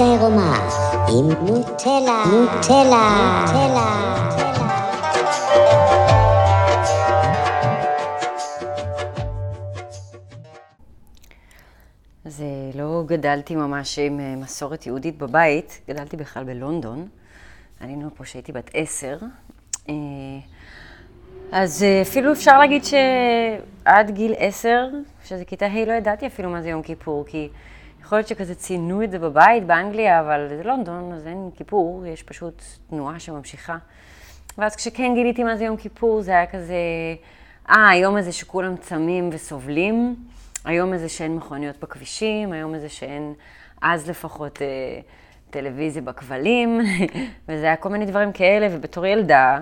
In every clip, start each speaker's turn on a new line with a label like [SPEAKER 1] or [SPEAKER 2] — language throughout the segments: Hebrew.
[SPEAKER 1] עירומה עם נוטלה, נוטלה, נוטלה.
[SPEAKER 2] אז אה, לא גדלתי ממש עם אה, מסורת יהודית בבית, גדלתי בכלל בלונדון. עלינו פה כשהייתי בת עשר. אה, אז אפילו אפשר להגיד שעד גיל עשר, שזה כיתה ה', לא ידעתי אפילו מה זה יום כיפור, כי יכול להיות שכזה ציינו את זה בבית באנגליה, אבל זה לונדון, אז אין כיפור, יש פשוט תנועה שממשיכה. ואז כשכן גיליתי מה זה יום כיפור, זה היה כזה, אה, היום הזה שכולם צמים וסובלים. היום הזה שאין מכוניות בכבישים, היום הזה שאין, אז לפחות, אה, טלוויזיה בכבלים, וזה היה כל מיני דברים כאלה, ובתור ילדה,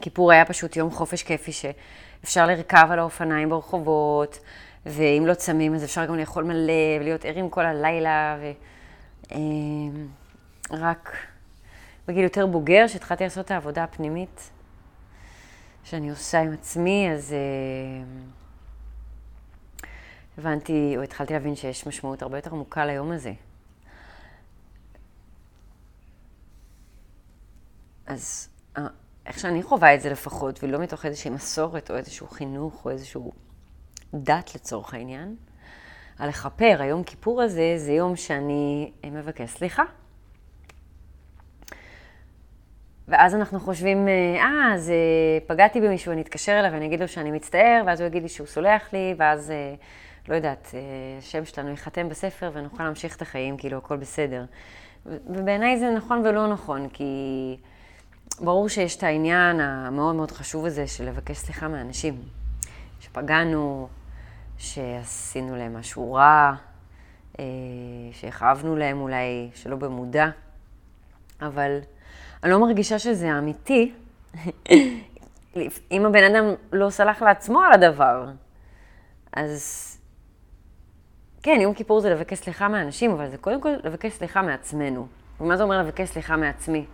[SPEAKER 2] כיפור היה פשוט יום חופש כיפי שאפשר לרכב על האופניים ברחובות, ואם לא צמים אז אפשר גם לאכול מלא, ולהיות ערים כל הלילה, ורק אה, בגיל יותר בוגר, שהתחלתי לעשות את העבודה הפנימית שאני עושה עם עצמי, אז... אה, הבנתי, או התחלתי להבין שיש משמעות הרבה יותר עמוקה ליום הזה. אז אה, איך שאני חווה את זה לפחות, ולא מתוך איזושהי מסורת או איזשהו חינוך או איזשהו דת לצורך העניין, על לכפר, היום כיפור הזה זה יום שאני מבקש סליחה. ואז אנחנו חושבים, אה, אז אה, פגעתי במישהו, אני אתקשר אליו ואני אגיד לו שאני מצטער, ואז הוא יגיד לי שהוא סולח לי, ואז... אה, לא יודעת, אה, השם שלנו ייחתם בספר ונוכל להמשיך את החיים, כאילו הכל בסדר. ובעיניי זה נכון ולא נכון, כי ברור שיש את העניין המאוד מאוד חשוב הזה של לבקש סליחה מאנשים. שפגענו, שעשינו להם משהו רע, אה, שהכאבנו להם אולי שלא במודע, אבל אני לא מרגישה שזה אמיתי. אם הבן אדם לא סלח לעצמו על הדבר, אז כן, יום כיפור זה לבקש סליחה מאנשים, אבל זה קודם כל לבקש סליחה מעצמנו. ומה זה אומר לבקש סליחה מעצמי?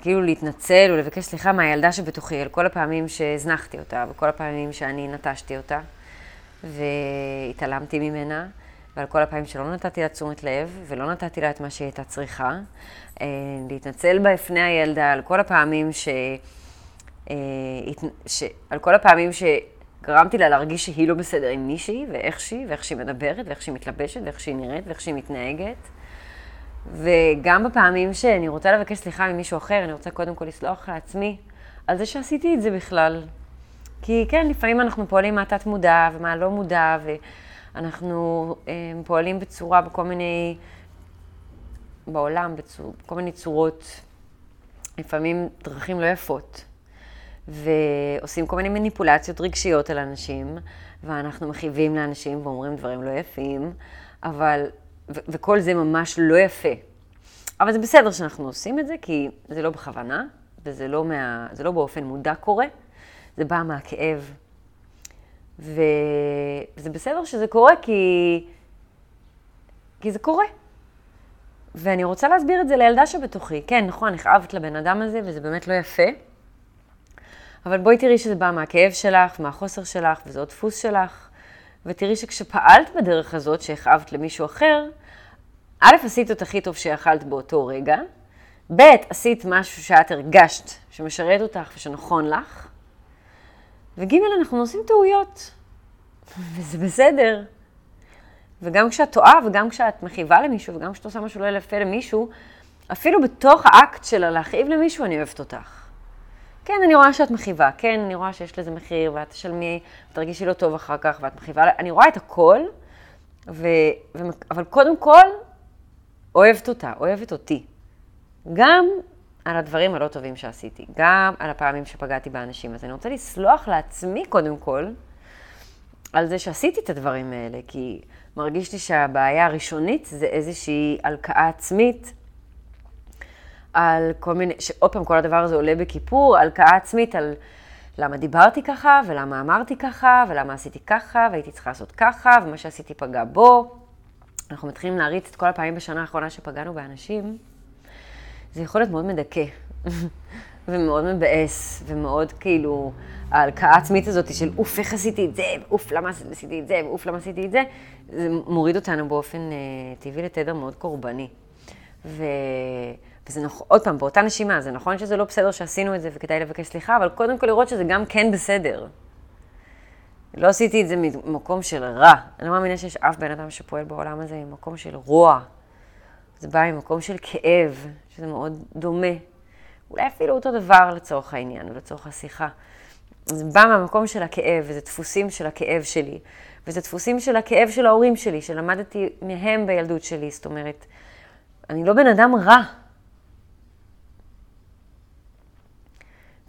[SPEAKER 2] כאילו להתנצל או לבקש סליחה מהילדה שבתוכי על כל הפעמים שהזנחתי אותה, וכל הפעמים שאני נטשתי אותה, והתעלמתי ממנה, ועל כל הפעמים שלא נתתי לה תשומת לב, ולא נתתי לה את מה שהיא הייתה צריכה. אה, להתנצל בפני הילדה על כל הפעמים ש... אה, ש... על כל הפעמים ש... גרמתי לה להרגיש שהיא לא בסדר עם מישהי, ואיך שהיא, ואיך שהיא מדברת, ואיך שהיא מתלבשת, ואיך שהיא נראית, ואיך שהיא מתנהגת. וגם בפעמים שאני רוצה לבקש סליחה ממישהו אחר, אני רוצה קודם כל לסלוח לעצמי על זה שעשיתי את זה בכלל. כי כן, לפעמים אנחנו פועלים מהתת מודע ומה לא מודע, ואנחנו אה, פועלים בצורה, בכל מיני, בעולם, בצור, בכל מיני צורות, לפעמים דרכים לא יפות. ועושים כל מיני מניפולציות רגשיות על אנשים, ואנחנו מכאיבים לאנשים ואומרים דברים לא יפים, אבל, ו- וכל זה ממש לא יפה. אבל זה בסדר שאנחנו עושים את זה, כי זה לא בכוונה, וזה לא, מה, לא באופן מודע קורה, זה בא מהכאב. וזה בסדר שזה קורה כי, כי זה קורה. ואני רוצה להסביר את זה לילדה שבתוכי. כן, נכון, הכאבת לבן אדם הזה, וזה באמת לא יפה. אבל בואי תראי שזה בא מהכאב שלך, מהחוסר שלך, וזה עוד דפוס שלך, ותראי שכשפעלת בדרך הזאת, שהכאבת למישהו אחר, א', עשית את הכי טוב שיכלת באותו רגע, ב', עשית משהו שאת הרגשת שמשרת אותך ושנכון לך, וג', אנחנו עושים טעויות, וזה בסדר. וגם כשאת טועה, וגם כשאת מכאיבה למישהו, וגם כשאת עושה משהו לא יפה למישהו, אפילו בתוך האקט של להכאיב למישהו, אני אוהבת אותך. כן, אני רואה שאת מכאיבה, כן, אני רואה שיש לזה מחיר, ואת תשלמי, ותרגישי לא טוב אחר כך, ואת מכאיבה, אני רואה את הכל, ו, ו, אבל קודם כל, אוהבת אותה, אוהבת אותי. גם על הדברים הלא טובים שעשיתי, גם על הפעמים שפגעתי באנשים. אז אני רוצה לסלוח לעצמי קודם כל, על זה שעשיתי את הדברים האלה, כי מרגיש לי שהבעיה הראשונית זה איזושהי הלקאה עצמית על כל מיני, שעוד פעם כל הדבר הזה עולה בכיפור, הלקאה עצמית על למה דיברתי ככה, ולמה אמרתי ככה, ולמה עשיתי ככה, והייתי צריכה לעשות ככה, ומה שעשיתי פגע בו. אנחנו מתחילים להריץ את כל הפעמים בשנה האחרונה שפגענו באנשים. זה יכול להיות מאוד מדכא. ומאוד מבאס, ומאוד כאילו, ההלקאה העצמית הזאת של אוף, איך עשיתי את זה, ואוף, למה עשיתי את זה, ואוף, למה עשיתי את זה, זה מוריד אותנו באופן אה, טבעי לתדר מאוד קורבני. ו... וזה נכון, עוד פעם, באותה נשימה, זה נכון שזה לא בסדר שעשינו את זה וכדאי לבקש סליחה, אבל קודם כל לראות שזה גם כן בסדר. לא עשיתי את זה ממקום של רע. אני לא מאמינה שיש אף בן אדם שפועל בעולם הזה ממקום של רוע. זה בא ממקום של כאב, שזה מאוד דומה. אולי אפילו אותו דבר לצורך העניין ולצורך השיחה. זה בא מהמקום של הכאב, וזה דפוסים של הכאב שלי. וזה דפוסים של הכאב של ההורים שלי, שלמדתי מהם בילדות שלי. זאת אומרת, אני לא בן אדם רע.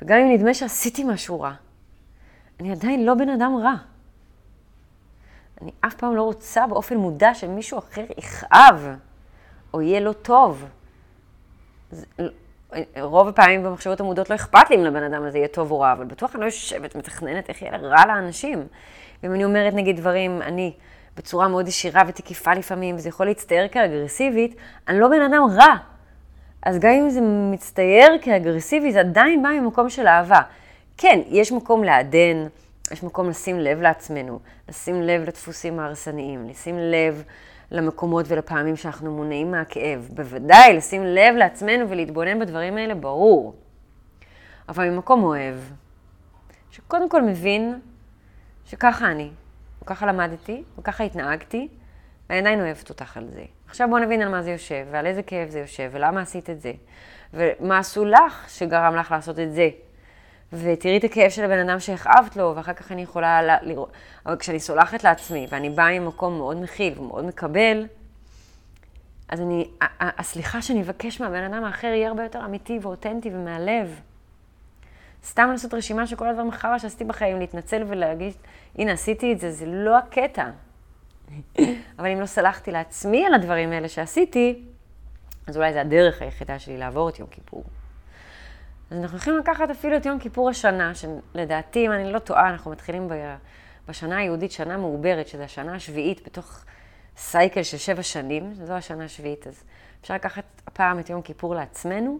[SPEAKER 2] וגם אם נדמה שעשיתי משהו רע, אני עדיין לא בן אדם רע. אני אף פעם לא רוצה באופן מודע שמישהו אחר יכאב, או יהיה לא טוב. רוב הפעמים במחשבות עמודות לא אכפת לי אם לבן אדם הזה יהיה טוב או רע, אבל בטוח אני לא יושבת, מתכננת איך יהיה רע לאנשים. ואם אני אומרת נגיד דברים, אני, בצורה מאוד ישירה ותקיפה לפעמים, וזה יכול להצטייר כאגרסיבית, אני לא בן אדם רע. אז גם אם זה מצטייר כאגרסיבי, זה עדיין בא ממקום של אהבה. כן, יש מקום לעדן, יש מקום לשים לב לעצמנו, לשים לב לדפוסים ההרסניים, לשים לב למקומות ולפעמים שאנחנו מונעים מהכאב. בוודאי, לשים לב לעצמנו ולהתבונן בדברים האלה, ברור. אבל ממקום אוהב, שקודם כל מבין שככה אני, וככה למדתי, וככה התנהגתי, ואני עדיין אוהבת אותך על זה. עכשיו בואו נבין על מה זה יושב, ועל איזה כאב זה יושב, ולמה עשית את זה, ומה עשו לך שגרם לך לעשות את זה. ותראי את הכאב של הבן אדם שהכאבת לו, ואחר כך אני יכולה לראות, אבל כשאני סולחת לעצמי, ואני באה ממקום מאוד מכיל ומאוד מקבל, אז אני, הסליחה שאני אבקש מהבן אדם האחר יהיה הרבה יותר אמיתי ואותנטי ומהלב. סתם לעשות רשימה של כל הדברים החרא שעשיתי בחיים, להתנצל ולהגיד, הנה, עשיתי את זה, זה לא הקטע. אבל אם לא סלחתי לעצמי על הדברים האלה שעשיתי, אז אולי זה הדרך היחידה שלי לעבור את יום כיפור. אז אנחנו הולכים לקחת אפילו את יום כיפור השנה, שלדעתי, אם אני לא טועה, אנחנו מתחילים בשנה היהודית, שנה מעוברת, שזו השנה השביעית בתוך סייקל של שבע שנים, זו השנה השביעית, אז אפשר לקחת הפעם את יום כיפור לעצמנו,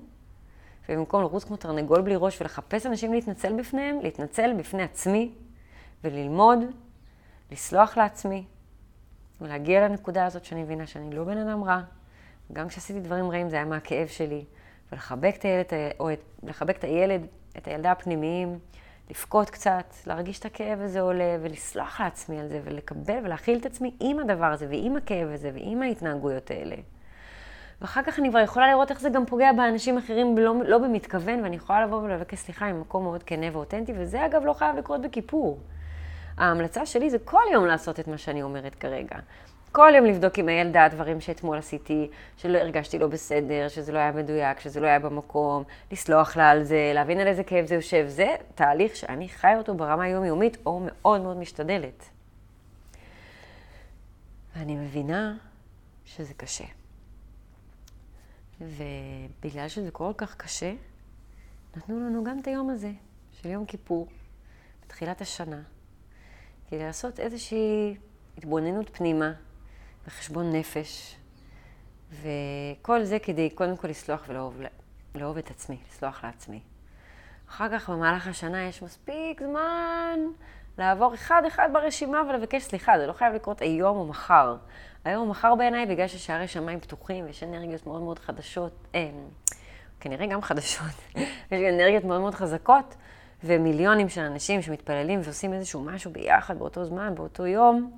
[SPEAKER 2] ובמקום לרוץ כמו תרנגול בלי ראש ולחפש אנשים להתנצל בפניהם, להתנצל בפני עצמי וללמוד, לסלוח לעצמי, ולהגיע לנקודה הזאת שאני מבינה שאני לא בן אדם רע. גם כשעשיתי דברים רעים זה היה מהכאב שלי. ולחבק את הילד, או את, לחבק את הילד, את הילדה הפנימיים, לבכות קצת, להרגיש את הכאב הזה עולה, ולסלוח לעצמי על זה, ולקבל ולהכיל את עצמי עם הדבר הזה, ועם הכאב הזה, ועם ההתנהגויות האלה. ואחר כך אני כבר יכולה לראות איך זה גם פוגע באנשים אחרים לא, לא במתכוון, ואני יכולה לבוא ולבקש סליחה ממקום מאוד כנה ואותנטי, וזה אגב לא חייב לקרות בכיפור. ההמלצה שלי זה כל יום לעשות את מה שאני אומרת כרגע. כל יום לבדוק עם הילדה דברים שאתמול עשיתי, שלא הרגשתי לא בסדר, שזה לא היה מדויק, שזה לא היה במקום, לסלוח לה על זה, להבין על איזה כאב זה יושב. זה תהליך שאני חי אותו ברמה היומיומית, או מאוד מאוד משתדלת. ואני מבינה שזה קשה. ובגלל שזה כל כך קשה, נתנו לנו גם את היום הזה, של יום כיפור, בתחילת השנה, כדי לעשות איזושהי התבוננות פנימה, וחשבון נפש, וכל זה כדי קודם כל לסלוח ולאהוב לאהוב את עצמי, לסלוח לעצמי. אחר כך במהלך השנה יש מספיק זמן לעבור אחד-אחד ברשימה ולבקש סליחה, זה לא חייב לקרות היום או מחר. היום או מחר בעיניי, בגלל ששערי שמיים פתוחים ויש אנרגיות מאוד מאוד חדשות, אה, כנראה גם חדשות, יש אנרגיות מאוד מאוד חזקות, ומיליונים של אנשים שמתפללים ועושים איזשהו משהו ביחד באותו זמן, באותו יום,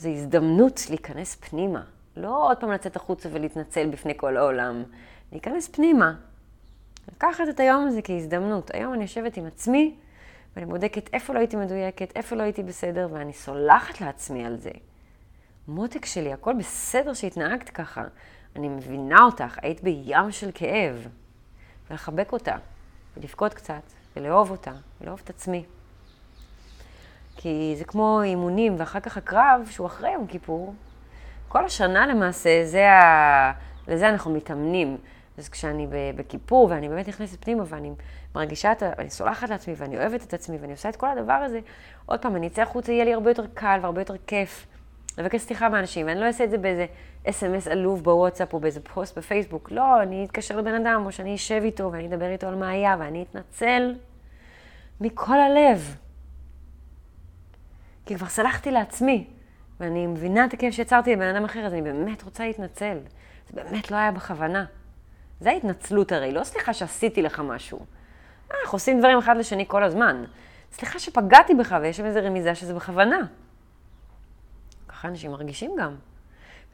[SPEAKER 2] זו הזדמנות להיכנס פנימה. לא עוד פעם לצאת החוצה ולהתנצל בפני כל העולם. להיכנס פנימה. לקחת את היום הזה כהזדמנות. היום אני יושבת עם עצמי, ואני בודקת איפה לא הייתי מדויקת, איפה לא הייתי בסדר, ואני סולחת לעצמי על זה. מותק שלי, הכל בסדר שהתנהגת ככה. אני מבינה אותך, היית בים של כאב. ולחבק אותה, ולבכות קצת, ולאהוב אותה, ולאהוב את עצמי. כי זה כמו אימונים, ואחר כך הקרב, שהוא אחרי יום כיפור. כל השנה למעשה, זה ה... לזה אנחנו מתאמנים. אז כשאני בכיפור, ואני באמת נכנסת פנימה, ואני מרגישה, את ה... ואני סולחת לעצמי, ואני אוהבת את עצמי, ואני עושה את כל הדבר הזה, עוד פעם, אני אצא החוצה, יהיה לי הרבה יותר קל והרבה יותר כיף. לבקש סליחה מאנשים, ואני לא אעשה את זה באיזה אס.אם.אס עלוב בוואטסאפ או באיזה פוסט בפייסבוק. לא, אני אתקשר לבן אדם, או שאני אשב איתו ואני אדבר איתו על מה היה, ואני אתנצל מכל הלב. כי כבר סלחתי לעצמי, ואני מבינה את הכאב שיצרתי לבן אדם אחר, אז אני באמת רוצה להתנצל. זה באמת לא היה בכוונה. זה ההתנצלות הרי, לא סליחה שעשיתי לך משהו. אה, אנחנו עושים דברים אחד לשני כל הזמן. סליחה שפגעתי בך ויש שם איזו רמיזה שזה בכוונה. ככה אנשים מרגישים גם.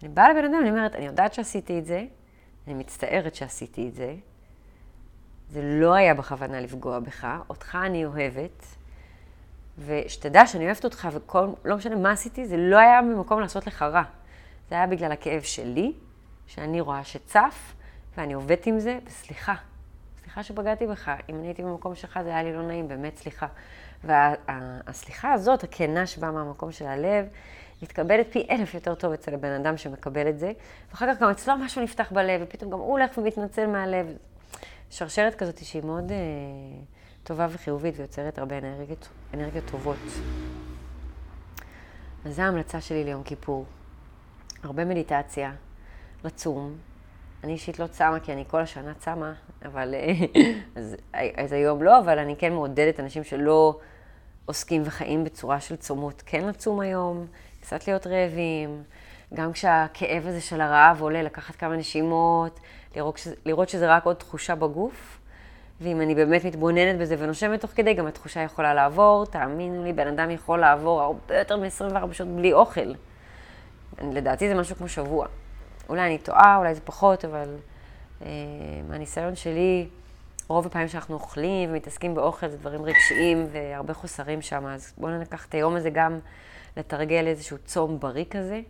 [SPEAKER 2] אני באה לבן אדם, אני אומרת, אני יודעת שעשיתי את זה, אני מצטערת שעשיתי את זה, זה לא היה בכוונה לפגוע בך, אותך אני אוהבת, ושתדע שאני אוהבת אותך וכל, לא משנה מה עשיתי, זה לא היה במקום לעשות לך רע. זה היה בגלל הכאב שלי, שאני רואה שצף, ואני עובדת עם זה, וסליחה. סליחה שפגעתי בך. אם אני הייתי במקום שלך, זה היה לי לא נעים, באמת סליחה. והסליחה וה, הזאת, הכנה שבאה מהמקום של הלב, מתקבלת פי אלף יותר טוב אצל הבן אדם שמקבל את זה, ואחר כך גם אצלו משהו נפתח בלב, ופתאום גם הוא הולך ומתנצל מהלב. שרשרת כזאת שהיא מאוד אה, טובה וחיובית ויוצרת הרבה אנרגיות, אנרגיות טובות. אז זו ההמלצה שלי ליום כיפור. הרבה מדיטציה, לצום. אני אישית לא צמה, כי אני כל השנה צמה, אבל... אז, אז היום לא, אבל אני כן מעודדת אנשים שלא עוסקים וחיים בצורה של צומות, כן לצום היום, קצת להיות רעבים, גם כשהכאב הזה של הרעב עולה, לקחת כמה נשימות, לראות, שזה, לראות שזה רק עוד תחושה בגוף, ואם אני באמת מתבוננת בזה ונושמת תוך כדי, גם התחושה יכולה לעבור. תאמינו לי, בן אדם יכול לעבור הרבה יותר מ-24 שעות בלי אוכל. לדעתי זה משהו כמו שבוע. אולי אני טועה, אולי זה פחות, אבל אה, מהניסיון שלי, רוב הפעמים שאנחנו אוכלים ומתעסקים באוכל זה דברים רגשיים והרבה חוסרים שם, אז בואו ניקח את היום הזה גם לתרגל איזשהו צום בריא כזה,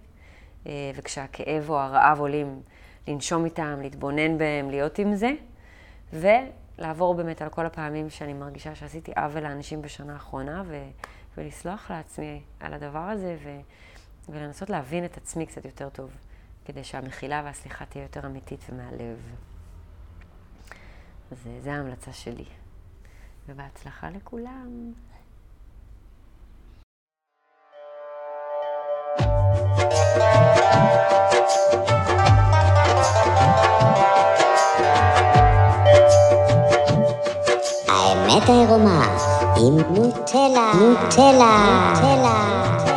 [SPEAKER 2] אה, וכשהכאב או הרעב עולים, לנשום איתם, להתבונן בהם, להיות עם זה, ולעבור באמת על כל הפעמים שאני מרגישה שעשיתי עוול לאנשים בשנה האחרונה, ו- ולסלוח לעצמי על הדבר הזה, ו- ולנסות להבין את עצמי קצת יותר טוב, כדי שהמחילה והסליחה תהיה יותר אמיתית ומהלב. אז אה, זו ההמלצה שלי. ובהצלחה לכולם.
[SPEAKER 1] האמת העירומה עם נוטלה, נוטלה, נוטלה.